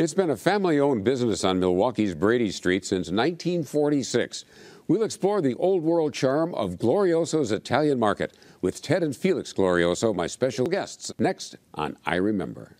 It's been a family owned business on Milwaukee's Brady Street since 1946. We'll explore the old world charm of Glorioso's Italian Market with Ted and Felix Glorioso, my special guests, next on I Remember.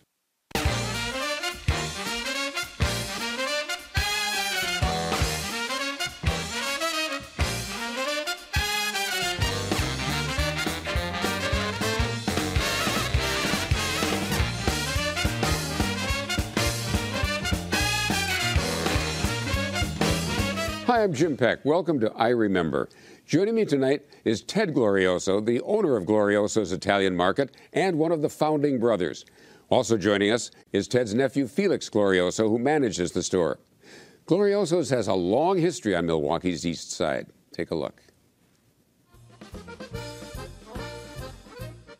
Hi, I'm Jim Peck. Welcome to I Remember. Joining me tonight is Ted Glorioso, the owner of Glorioso's Italian Market and one of the founding brothers. Also joining us is Ted's nephew Felix Glorioso, who manages the store. Glorioso's has a long history on Milwaukee's east side. Take a look.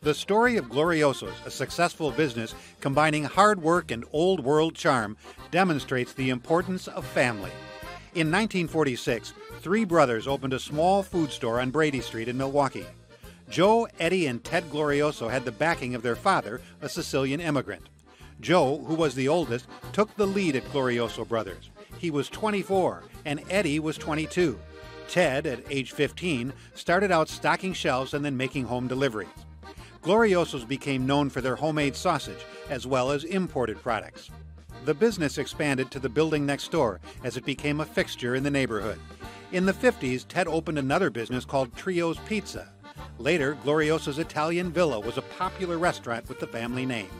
The story of Glorioso's, a successful business combining hard work and old world charm, demonstrates the importance of family. In 1946, three brothers opened a small food store on Brady Street in Milwaukee. Joe, Eddie, and Ted Glorioso had the backing of their father, a Sicilian immigrant. Joe, who was the oldest, took the lead at Glorioso Brothers. He was 24, and Eddie was 22. Ted, at age 15, started out stocking shelves and then making home deliveries. Gloriosos became known for their homemade sausage as well as imported products. The business expanded to the building next door as it became a fixture in the neighborhood. In the 50s, Ted opened another business called Trio's Pizza. Later, Glorioso's Italian Villa was a popular restaurant with the family name.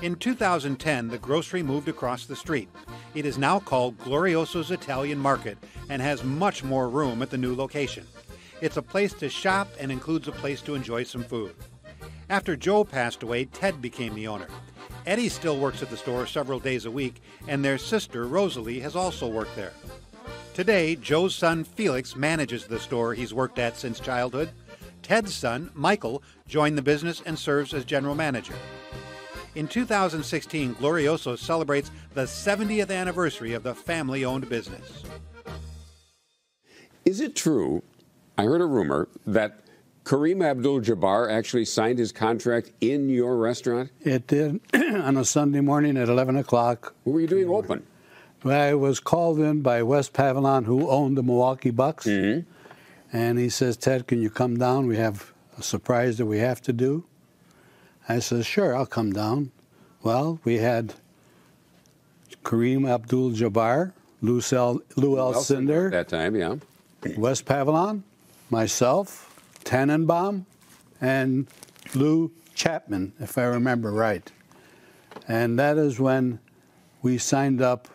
In 2010, the grocery moved across the street. It is now called Glorioso's Italian Market and has much more room at the new location. It's a place to shop and includes a place to enjoy some food. After Joe passed away, Ted became the owner. Eddie still works at the store several days a week, and their sister, Rosalie, has also worked there. Today, Joe's son, Felix, manages the store he's worked at since childhood. Ted's son, Michael, joined the business and serves as general manager. In 2016, Glorioso celebrates the 70th anniversary of the family owned business. Is it true? I heard a rumor that Kareem Abdul Jabbar actually signed his contract in your restaurant? It did on a Sunday morning at 11 o'clock. What were you doing open? I was called in by Wes Pavalon, who owned the Milwaukee Bucks. Mm-hmm. And he says, Ted, can you come down? We have a surprise that we have to do. I said, sure, I'll come down. Well, we had Kareem Abdul Jabbar, Lou, Lou Alcindor, At that time, yeah. Wes Pavalon, myself, Tannenbaum, and Lou Chapman, if I remember right. And that is when we signed up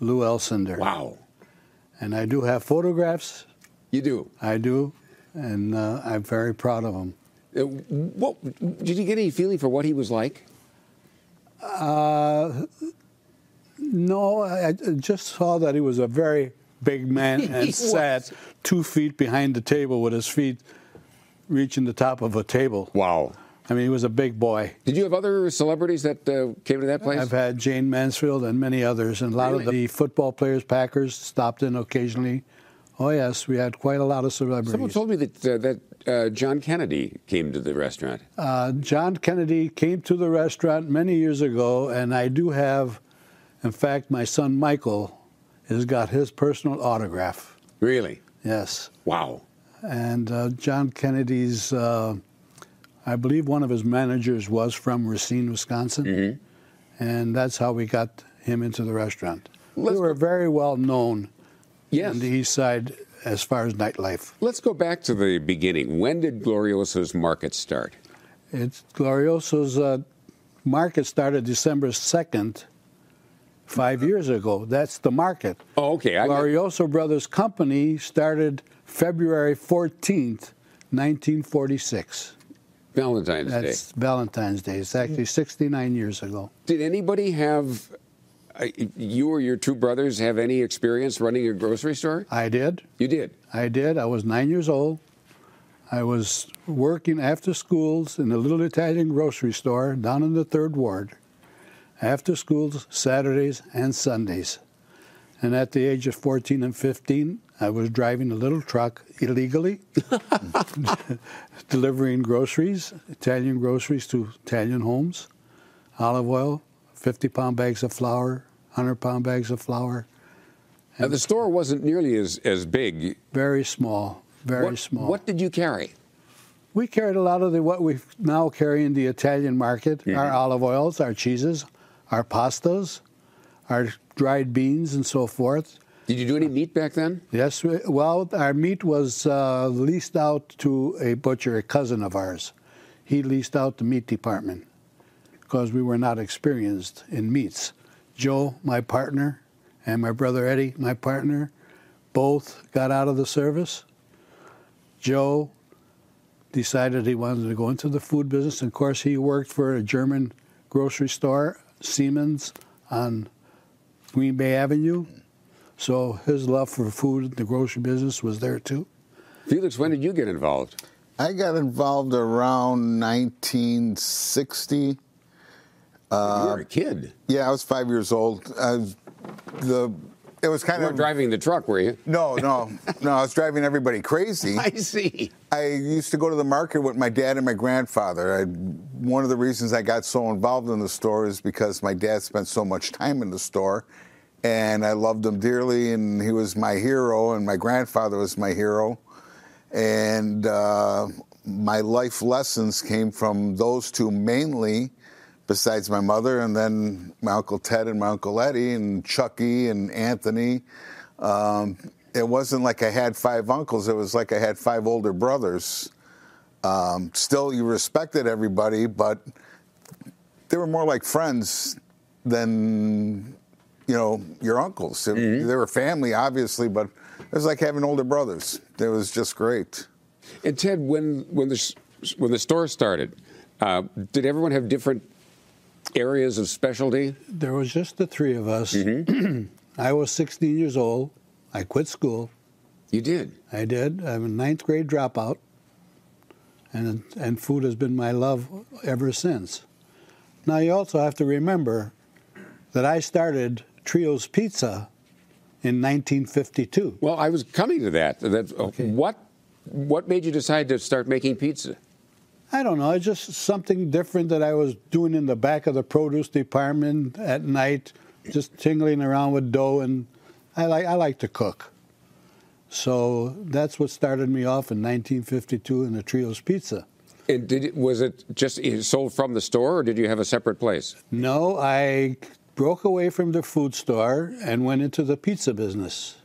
Lou Alcindor. Wow. And I do have photographs. You do. I do, and uh, I'm very proud of him. Uh, what, did you get any feeling for what he was like? Uh, no, I just saw that he was a very big man and sat two feet behind the table with his feet reaching the top of a table. Wow. I mean, he was a big boy. Did you have other celebrities that uh, came to that place? I've had Jayne Mansfield and many others, and a lot of the football players, Packers, stopped in occasionally. Oh yes, we had quite a lot of celebrities. Someone told me that uh, that uh, John Kennedy came to the restaurant. Uh, John Kennedy came to the restaurant many years ago, and I do have, in fact, my son Michael has got his personal autograph. Really? Yes, Wow. And uh, John Kennedy's, uh, I believe one of his managers was from Racine, Wisconsin, Mm-hmm. and that's how we got him into the restaurant. Let's we were very well known Yes. on the east side as far as nightlife. Let's go back to the beginning. When did Glorioso's market start? It's Glorioso's uh, market started December 2nd, five years ago. That's the market. Oh, okay. Glorioso Brothers Company started February 14th, 1946. Valentine's That's Day. Valentine's Day. It's actually 69 years ago. Did anybody have, uh, you or your two brothers, have any experience running a grocery store? I did. You did. I did. I was nine years old. I was working after schools in a little Italian grocery store down in the third ward. After schools, Saturdays and Sundays. And at the age of 14 and 15, I was driving a little truck illegally, delivering groceries, Italian groceries to Italian homes, olive oil, 50 pound bags of flour, 100 pound bags of flour. Now, the store wasn't nearly as, as big. Very small, very what, small. What did you carry? We carried a lot of the what we now carry in the Italian market: Mm-hmm. our olive oils, our cheeses, our pastas, our dried beans, and so forth. Did you do any meat back then? Yes, we- well, our meat was uh, leased out to a butcher, a cousin of ours. He leased out the meat department because we were not experienced in meats. Joe, my partner, and my brother Eddie, my partner, both got out of the service. Joe decided he wanted to go into the food business. Of course, he worked for a German grocery store, Siemens, on Green Bay Avenue. So his love for food and the grocery business was there too. Felix, when did you get involved? I got involved around 1960. you were a uh, kid. Yeah, I was five years old. I was, the it was kind You of driving the truck, were you? no, no, no. I was driving everybody crazy. I see. I used to go to the market with my dad and my grandfather. I, one of the reasons I got so involved in the store is because my dad spent so much time in the store, and I loved him dearly, and he was my hero, and my grandfather was my hero, and uh, my life lessons came from those two mainly. Besides my mother, and then my uncle Ted and my uncle Eddie, and Chucky and Anthony. Um, it wasn't like I had five uncles. It was like I had five older brothers. Um, still, you respected everybody, but they were more like friends than you know your uncles. They- They were family, obviously, but it was like having older brothers. It was just great. And Ted, when when the when the store started, uh, did everyone have different areas of specialty? There was just the three of us. Mm-hmm. I was 16 years old. I quit school. You did. I did. I'm a ninth grade dropout, and and food has been my love ever since. Now you also have to remember that I started Trio's Pizza in 1952. Well, I was coming to that. Uh, Okay. what what made you decide to start making pizza? I don't know. It's just something different that I was doing in the back of the produce department at night, just tingling around with dough, and I like I like to cook. So that's what started me off in 1952 in the Trio's Pizza. And did was it just sold from the store, or did you have a separate place? No, I broke away from the food store and went into the pizza business.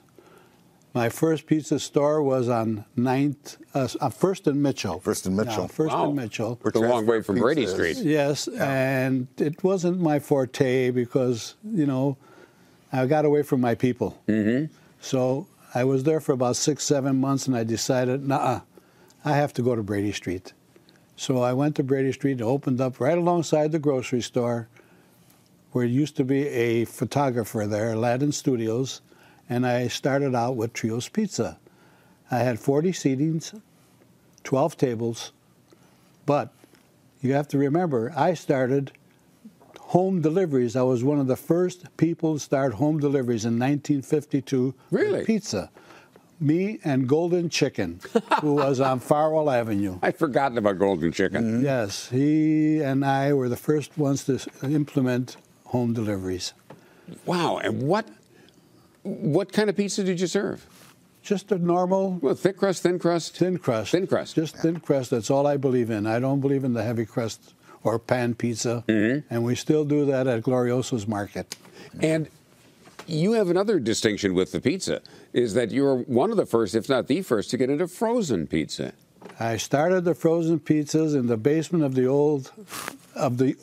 My first pizza store was on Ninth, uh, uh, First and Mitchell. First and Mitchell. Yeah, First Wow. and Mitchell. Where It's a long way Transfer from Brady Street. Yes, and it wasn't my forte because you know I got away from my people. Mm-hmm. So I was there for about six, seven months, and I decided, nah, I have to go to Brady Street. So I went to Brady Street, and opened up right alongside the grocery store, where it used to be a photographer there, Aladdin Studios, and I started out with Trio's Pizza. I had 40 seatings, 12 tables, but you have to remember, I started home deliveries. I was one of the first people to start home deliveries in 1952. with Really? Pizza. Me and Golden Chicken, who was on Farwell Avenue. I'd forgotten about Golden Chicken. Yes, he and I were the first ones to implement home deliveries. Wow! And what what kind of pizza did you serve? Just a normal Well, thick crust, thin crust, thin crust. Thin crust. Just thin crust. That's all I believe in. I don't believe in the heavy crust or pan pizza. Mm-hmm. And we still do that at Glorioso's Market. And you have another distinction with the pizza is that you're one of the first, if not the first, to get into frozen pizza. I started the frozen pizzas in the basement of the old, of the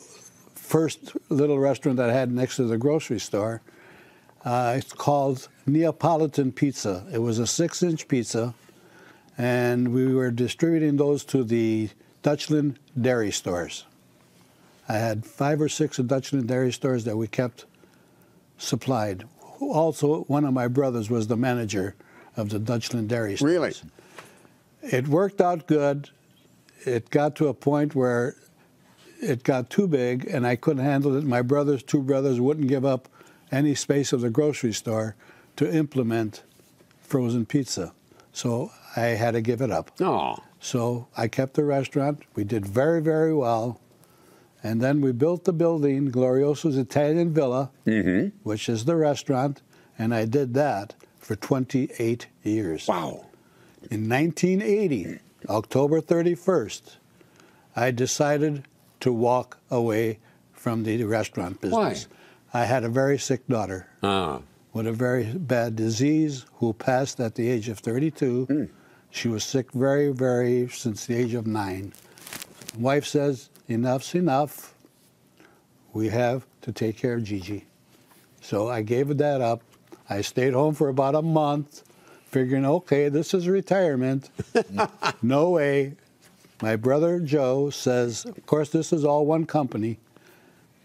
first little restaurant that I had next to the grocery store. Uh, it's called Neapolitan Pizza. It was a six-inch pizza, and we were distributing those to the Dutchland dairy stores. I had five or six of Dutchland dairy stores that we kept supplied. Also, one of my brothers was the manager of the Dutchland dairy stores. Really? It worked out good. It got to a point where it got too big and I couldn't handle it. My brothers, two brothers, wouldn't give up any space of the grocery store to implement frozen pizza. So I had to give it up. Oh, So I kept the restaurant. We did very, very well. And then we built the building, Glorioso's Italian Villa, mm-hmm. which is the restaurant, and I did that for 28 years. Wow. In 1980, October 31st, I decided to walk away from the restaurant business. Why? I had a very sick daughter Ah. with a very bad disease who passed at the age of 32. She was sick very, very since the age of nine. Wife says, enough's enough. We have to take care of Gigi. So I gave that up. I stayed home for about a month, figuring, okay, this is retirement. no way. My brother Joe says, of course, this is all one company.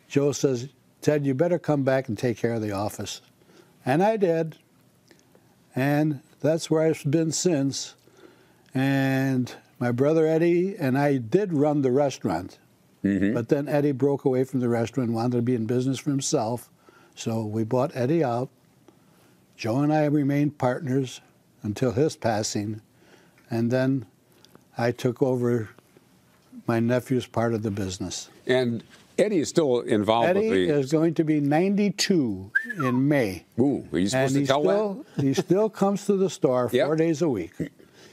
Joe says, Ted, you better come back and take care of the office. And I did. And that's where I've been since. And my brother Eddie and I did run the restaurant. Mm-hmm. But then Eddie broke away from the restaurant, wanted to be in business for himself. So we bought Eddie out. Joe and I remained partners until his passing. And then I took over my nephew's part of the business. And Eddie is still involved Eddie with the. is going to be 92 in May. Ooh, are you supposed and to he tell still, he still comes to the store Yep. four days a week.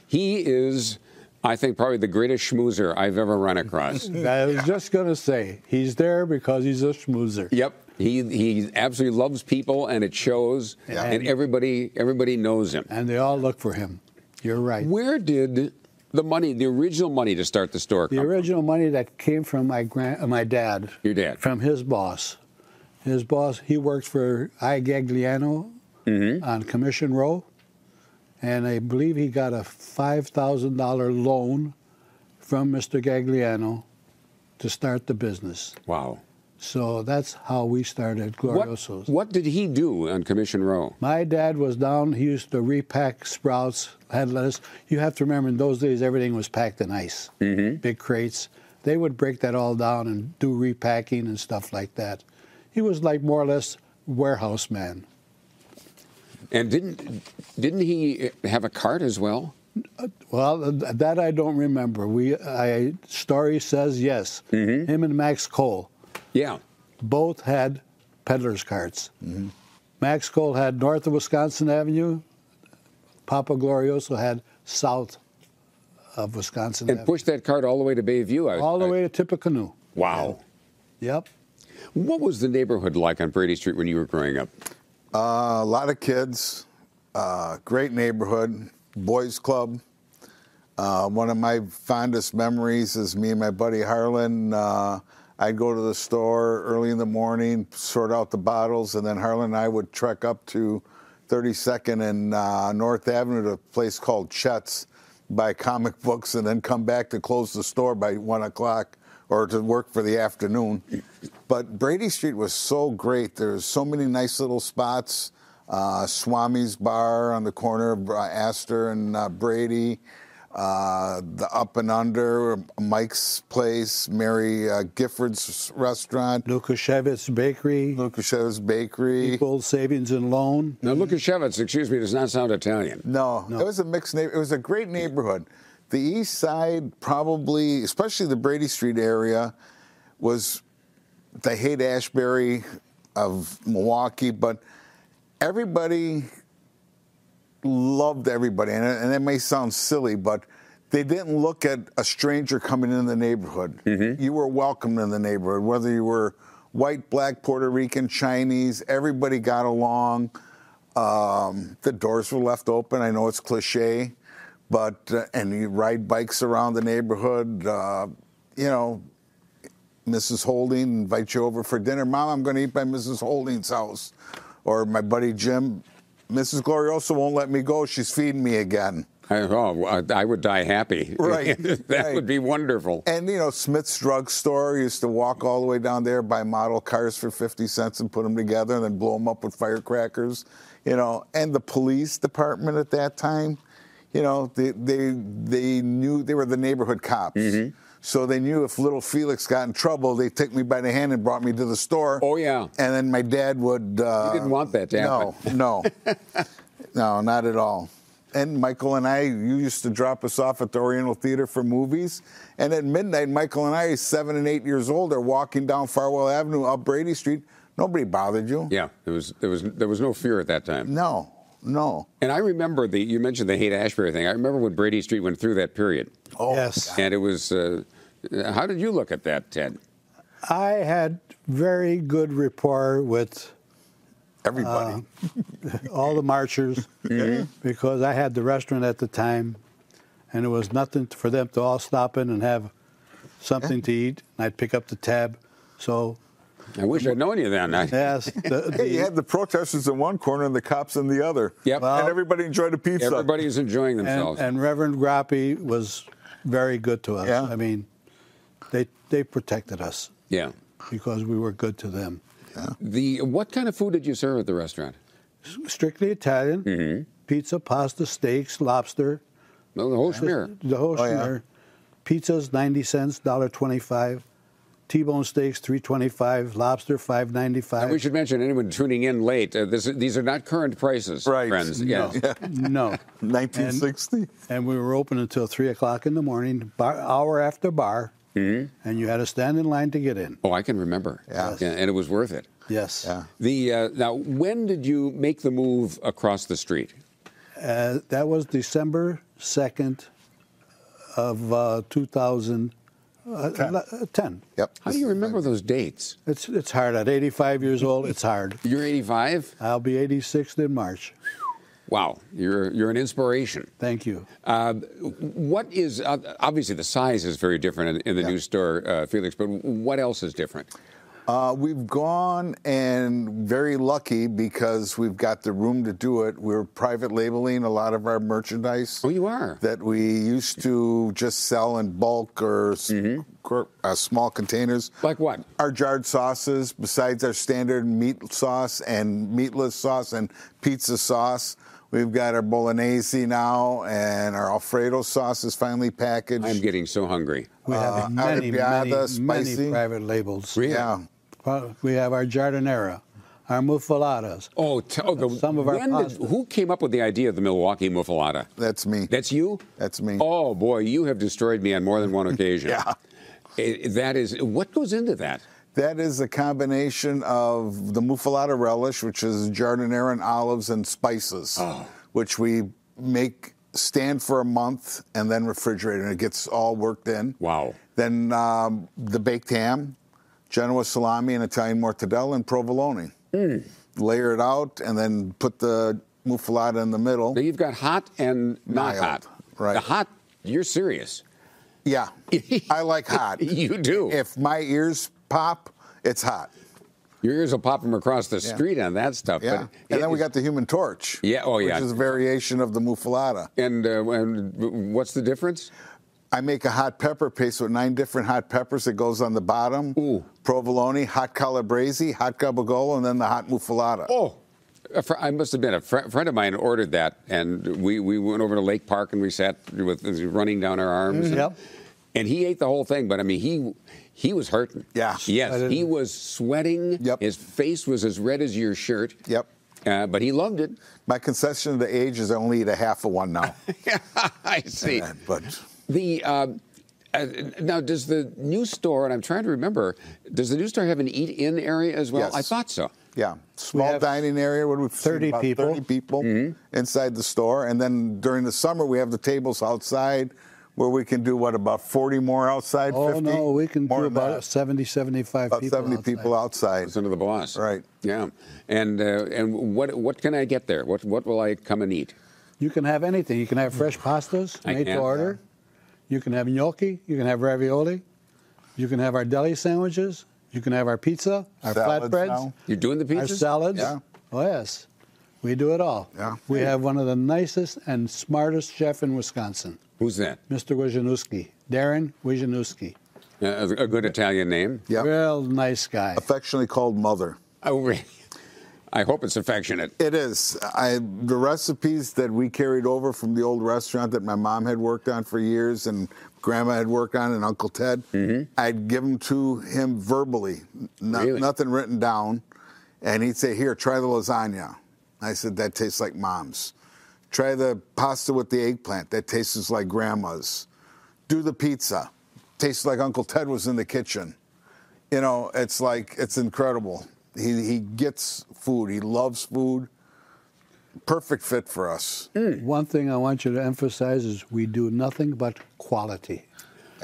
He is, I think, probably the greatest schmoozer I've ever run across. I was just going to say, he's there because he's a schmoozer. Yep. He he absolutely loves people, and it shows. Yeah. And everybody everybody knows him. And they all look for him. You're right. Where did the money, the original money to start the store, The original money that came from my grand, uh, my dad, Your dad. from his boss. His boss, he worked for I. Gagliano Mm-hmm. on Commission Row, and I believe he got a five thousand dollar loan from Mr. Gagliano to start the business. Wow. So that's how we started What, Gloriosos. what did he do on Commission Row? My dad was down. He used to repack sprouts, had lettuce. You have to remember, in those days, everything was packed in ice, Mm-hmm. big crates. They would break that all down and do repacking and stuff like that. He was like more or less warehouse man. And didn't didn't he have a cart as well? Well, that I don't remember. We, I, story says yes. Mm-hmm. Him and Max Cole Yeah. both had peddlers carts. Max Cole had north of Wisconsin Avenue. Papa Glorioso had south of Wisconsin And Avenue. pushed that cart all the way to Bayview. I- all the I- way to Tippecanoe. Wow. Yep. What was the neighborhood like on Brady Street when you were growing up? Uh, a lot of kids, uh, great neighborhood, boys club. Uh, one of my fondest memories is me and my buddy Harlan. I'd go to the store early in the morning, sort out the bottles, and then Harlan and I would trek up to 32nd and uh, North Avenue to a place called Chet's, buy comic books, and then come back to close the store by one o'clock or to work for the afternoon. But Brady Street was so great. There's so many nice little spots. Uh, Swami's Bar on the corner of uh, Astor and uh, Brady. Uh, the Up and Under, Mike's Place, Mary uh, Gifford's Restaurant, Lukashevitz Bakery, Lukashev's Bakery. Equal Savings and Loan. Now, Lukashevitz, excuse me, does not sound Italian. No, it was a mixed neighbor. It was a great neighborhood. The east side, probably, especially the Brady Street area, was the Haight Ashbury of Milwaukee, but everybody loved everybody. And it, and it may sound silly, but they didn't look at a stranger coming in the neighborhood. You were welcomed in the neighborhood, whether you were white, black, Puerto Rican, Chinese, everybody got along. Um, the doors were left open. I know it's cliche, but uh, and you ride bikes around the neighborhood. Uh, you know, Mrs. Holding invites you over for dinner. Mom, I'm going to eat by Mrs. Holding's house, or my buddy Jim. Mrs. Gloriosa won't let me go. She's feeding me again. I, oh, I- would die happy. Right, that right. would be wonderful. And you know, Smith's drugstore used to walk all the way down there, buy model cars for fifty cents, and put them together, and then blow them up with firecrackers. You know, and the police department at that time, you know, they they they knew they were the neighborhood cops. Mm-hmm. So they knew if little Felix got in trouble, they took me by the hand and brought me to the store. Oh, yeah. And then my dad would. Uh, You didn't want that to No, no, no, not at all. and Michael and I, you used to drop us off at the Oriental Theater for movies. And at midnight, Michael and I, seven and eight years old, are walking down Farwell Avenue up Brady Street. Nobody bothered you. Yeah, there was there was there was no fear at that time. No, no. And I remember the you mentioned the Haight Ashbury thing. I remember when Brady Street went through that period, Oh, yes. and it was. Uh, how did you look at that, Ted? I had very good rapport with Everybody. Uh, all the marchers mm-hmm. because I had the restaurant at the time, and it was nothing for them to all stop in and have something to eat. And I'd pick up the tab. So, I wish I'd known you then. I, yes, the, Hey, you had the protesters in one corner and the cops in the other. Yep. and everybody enjoyed a pizza. Everybody's enjoying and, themselves. and Reverend Groppi was very good to us. Yeah. I mean, they they protected us yeah. because we were good to them. Yeah. The what kind of food did you serve at the restaurant? Strictly Italian, Mm-hmm. pizza, pasta, steaks, lobster, Well, the whole schmear. the whole Oh, yeah. Pizzas ninety cents, dollar twenty five. T-bone steaks three twenty five. Lobster five ninety-five. We should mention anyone tuning in late. Uh, this, these are not current prices, Right. friends. no, Yes. no. 1960. And we were open until three o'clock in the morning, bar, hour after bar, Mm-hmm. and you had to stand in line to get in. Oh, I can remember. Yeah. and it was worth it. Yes. Yeah. The uh, now, when did you make the move across the street? Uh, that was December 2nd of uh, 2010. Yep. How do you remember those dates? It's, it's hard. At 85 years old, it's hard. You're 85. I'll be 86 in March. Wow, you're you're an inspiration. Thank you. Uh, what is uh, obviously the size is very different in, in the Yeah. new store, uh, Felix. But what else is different? Uh, we've gone and very lucky because we've got the room to do it. We're private labeling a lot of our merchandise. Oh, you are. that we used to just sell in bulk or cor- uh, small containers. Like what? Our jarred sauces, besides our standard meat sauce and meatless sauce and pizza sauce, we've got our bolognese now, and our Alfredo sauce is finally packaged. I'm getting so hungry. We have Uh, many, many, arrabbiata, many private labels. Really? yeah. Well, We have our jardinera, our muffaladas. Oh, tell oh the, Some of our when did, who came up with the idea of the Milwaukee muffalata? That's me. That's you. That's me. Oh boy, you have destroyed me on more than one occasion. Yeah. Eh, that is what goes into that. That is a combination of the muffalata relish, which is jardinera and olives and spices, Oh. which we make stand for a month and then refrigerate, and it gets all worked in. Wow. Then um, the baked ham, Genoa salami, and Italian mortadella, and provolone. Hmm. Layer it out, and then put the muffalata in the middle. Now you've got hot and not Mild, hot. right. The hot, you're serious. Yeah, I like hot. You do. If my ears pop, it's hot. Your ears will pop from across the Yeah. street on that stuff. Yeah, but and then we got the Human Torch. Yeah, oh, yeah. which is a variation of the muffalata. And, uh, and what's the difference? I make a hot pepper paste with nine different hot peppers that goes on the bottom. Ooh. Provolone, hot calabrese, hot gabagolo, and then the hot muffalata. Oh, fr- I must admit, a fr- friend of mine ordered that, and we, we went over to Lake Park and we sat with running down our arms. and, Yep. And he ate the whole thing, but I mean, he he was hurting. Yeah. Yes, he was sweating. Yep. His face was as red as your shirt. Yep. Uh, but he loved it. My concession to age is I only eat a half of one now. I see. but The uh, uh, now does the new store, and I'm trying to remember, does the new store have an eat-in area as well? Yes. I thought so. yeah, small dining area. What we 30 about people. 30 people Mm-hmm. inside the store, and then during the summer we have the tables outside where we can do what about 40 more outside? Oh, 50? no, we can More do about that. 70, 75 about people. 70 outside. people outside. Listen to the boss. Right. Yeah. And uh, and what what can I get there? What what will I come and eat? You can have anything. You can have fresh pastas I made can. to order. You can have gnocchi. You can have ravioli. You can have our deli sandwiches. You can have our pizza, our Salads flatbreads, now. You're doing the our salads. Yeah. Oh yes, we do it all. Yeah. We have one of the nicest and smartest chef in Wisconsin, Who's that? Mr. Wijanowski, Darren Wijanowski. Uh, a, a good Italian name. Yeah. Real nice guy. Affectionately called Mother. Oh, really? I hope it's affectionate. It is. I, the recipes that we carried over from the old restaurant that my mom had worked on for years and grandma had worked on and Uncle Ted, mm-hmm. I'd give them to him verbally, no, Really? nothing written down. And he'd say, Here, try the lasagna. I said, That tastes like mom's. Try the pasta with the eggplant. That tastes like grandma's. Do the pizza. Tastes like Uncle Ted was in the kitchen. You know, it's like, it's incredible. He, he gets food. He loves food. Perfect fit for us. One thing I want you to emphasize is we do nothing but quality.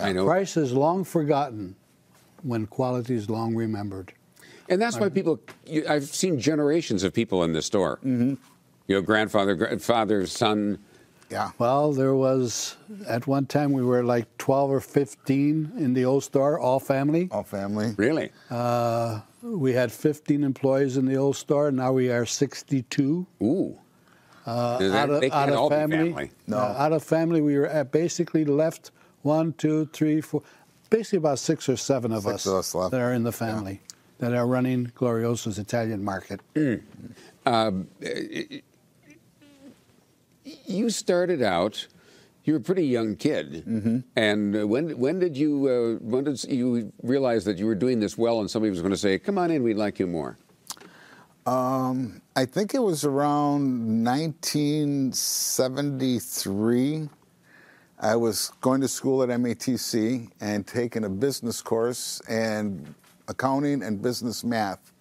I know. Price is long forgotten when quality is long remembered. And that's why people, I've seen generations of people in the store. Mm-hmm. You know, grandfather, grandfather, son. Yeah. Well, there was, at one time, we were like 12 or 15 in the old store, all family. All family. Really? Uh, we had 15 employees in the old store. Now we are 62. Ooh. Uh, They- out of, they can't out of all be family, family. No. uh, out of family, we were at basically left one, two, three, four, basically about six or seven of Six us, of us left. that are in the family that are running Glorioso's Italian market. You started out. You were a pretty young kid, mm-hmm. and when when did you uh, when did you realize that you were doing this well, and somebody was going to say, "Come on in, we'd like you more." Um, I think it was around 1973. I was going to school at MATC and taking a business course and accounting and business math.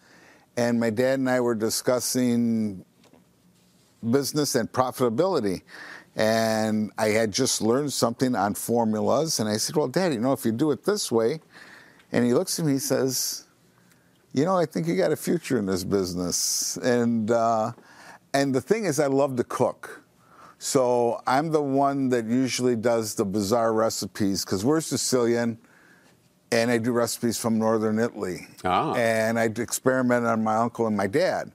And my dad and I were discussing business and profitability. And I had just learned something on formulas. And I said, Well, Dad, you know, if you do it this way, and he looks at me, he says, you know, I think you got a future in this business. And uh, and the thing is, I love to cook. So I'm the one that usually does the bizarre recipes because we're Sicilian, and I do recipes from northern Italy. Ah. And I experiment on my uncle and my dad.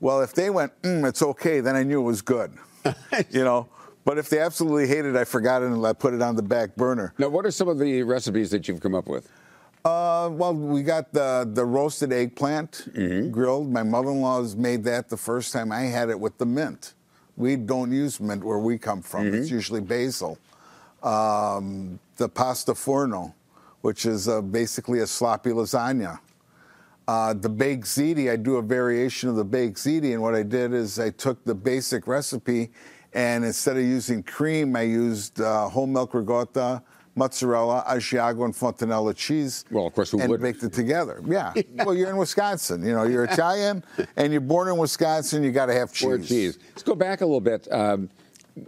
Well, if they went, mm, it's okay, then I knew it was good. you know. But if they absolutely hated it, I forgot it and I put it on the back burner. Now, what are some of the recipes that you've come up with? Uh, well, we got the the roasted eggplant grilled. My mother-in-law's made that the first time I had it with the mint. We don't use mint where we come from. It's usually basil. Um, the pasta forno, which is uh, basically a sloppy lasagna. Uh, the baked ziti, I do a variation of the baked ziti, and what I did is I took the basic recipe, and instead of using cream, I used uh, whole milk ricotta, mozzarella, Asiago, and fontanella cheese. Well, of course, who and wouldn't? baked it together. Yeah. well, you're in Wisconsin. You know, you're Italian, and you're born in Wisconsin. You got to have cheese. Or cheese. Let's go back a little bit. Um,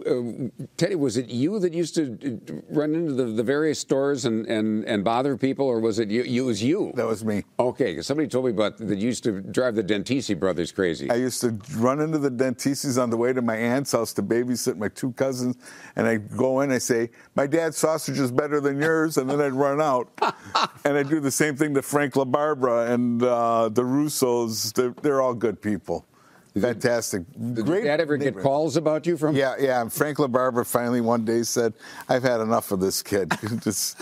uh, Teddy, was it you that used to uh, run into the, the various stores and, and, and bother people, or was it you? you it was you. That was me. Okay, 'cause somebody told me about that you used to drive the Dentisi brothers crazy. I used to run into the Dentisis on the way to my aunt's house to babysit my two cousins, and I'd go in, I say, My dad's sausage is better than yours, and then I'd run out. and I do the same thing to Frank LaBarbera and uh, the Russos. They're, they're all good people. Fantastic. Did your dad ever get calls about you from? Yeah, yeah. And Frank LaBarbera finally one day said, I've had enough of this kid. Just,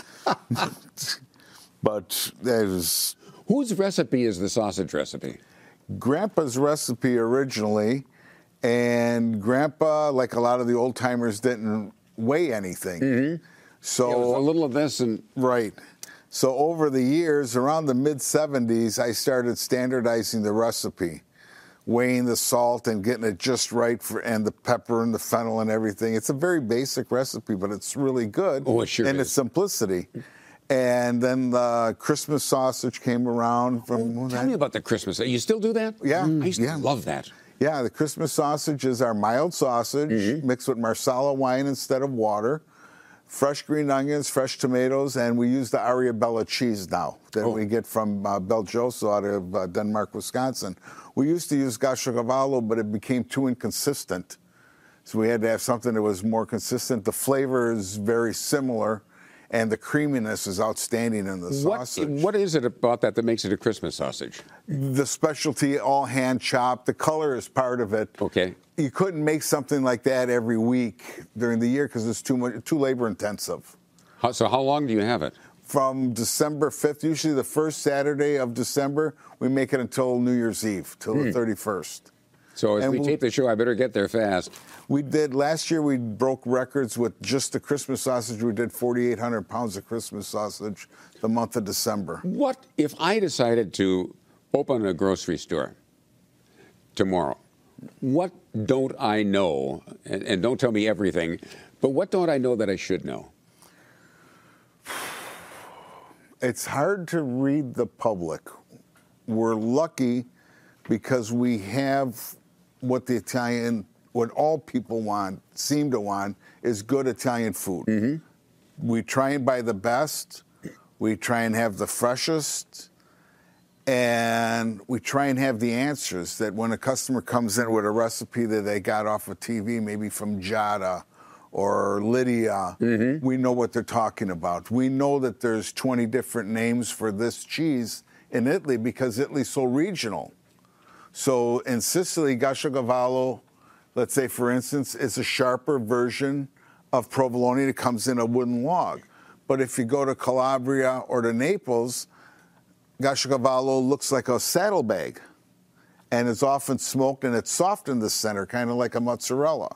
but was Whose recipe is the sausage recipe? Grandpa's recipe originally, and Grandpa, like a lot of the old timers, didn't weigh anything. Mm-hmm. So Yeah, a little of this and right. So over the years, around the mid 70s, I started standardizing the recipe, weighing the salt and getting it just right for, and the pepper and the fennel and everything. It's a very basic recipe, but it's really good Oh, it sure in is. its simplicity. And then the Christmas sausage came around from Oh, tell me about the Christmas. You still do that? Yeah, I used yeah. to love that. Yeah, the Christmas sausage is our mild sausage Mm-hmm. mixed with marsala wine instead of water, fresh green onions, fresh tomatoes, and we use the Ariabella cheese now that Oh. we get from uh, Belgioso out of uh, Denmark, Wisconsin. We used to use caciocavallo, but it became too inconsistent. So we had to have something that was more consistent. The flavor is very similar, and the creaminess is outstanding in the What, sausage. what is it about that that makes it a Christmas sausage? the specialty, all hand chopped. The color is part of it. Okay. You couldn't make something like that every week during the year because it's too much, too labor intensive. How, so how long do you have it? From December 5th, usually the first Saturday of December, we make it until New Year's Eve, till the hmm. 31st. So as And we we'll- tape the show, I better get there fast. We did last year. We broke records with just the Christmas sausage. We did 4,800 pounds of Christmas sausage the month of December. What if I decided to open a grocery store tomorrow? what don't I know? And, and don't tell me everything, but what don't I know that I should know? It's hard to read the public. We're lucky because we have what the Italian, what all people want, seem to want, is good Italian food. Mm-hmm. We try and buy the best. We try and have the freshest. And we try and have the answers that when a customer comes in with a recipe that they got off of TV, maybe from Giada or Lydia, mm-hmm. we know what they're talking about. We know that there's 20 different names for this cheese in Italy because Italy's so regional. So in Sicily, caciocavallo, let's say for instance, is a sharper version of provolone that comes in a wooden log. But if you go to Calabria or to Naples, caciocavallo looks like a saddlebag and it's often smoked and it's soft in the center, kind of like a mozzarella.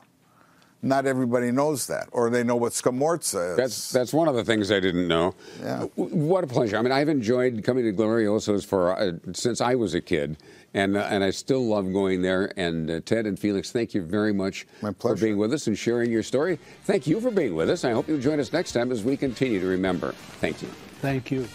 Not everybody knows that, or they know what scamorza is. That's that's one of the things I didn't know. Yeah. What a pleasure! I mean, I've enjoyed coming to Glorioso's for uh, since I was a kid, and uh, and I still love going there. And uh, Ted and Felix, thank you very much My for being with us and sharing your story. Thank you for being with us. I hope you'll join us next time as we continue to remember. Thank you. Thank you.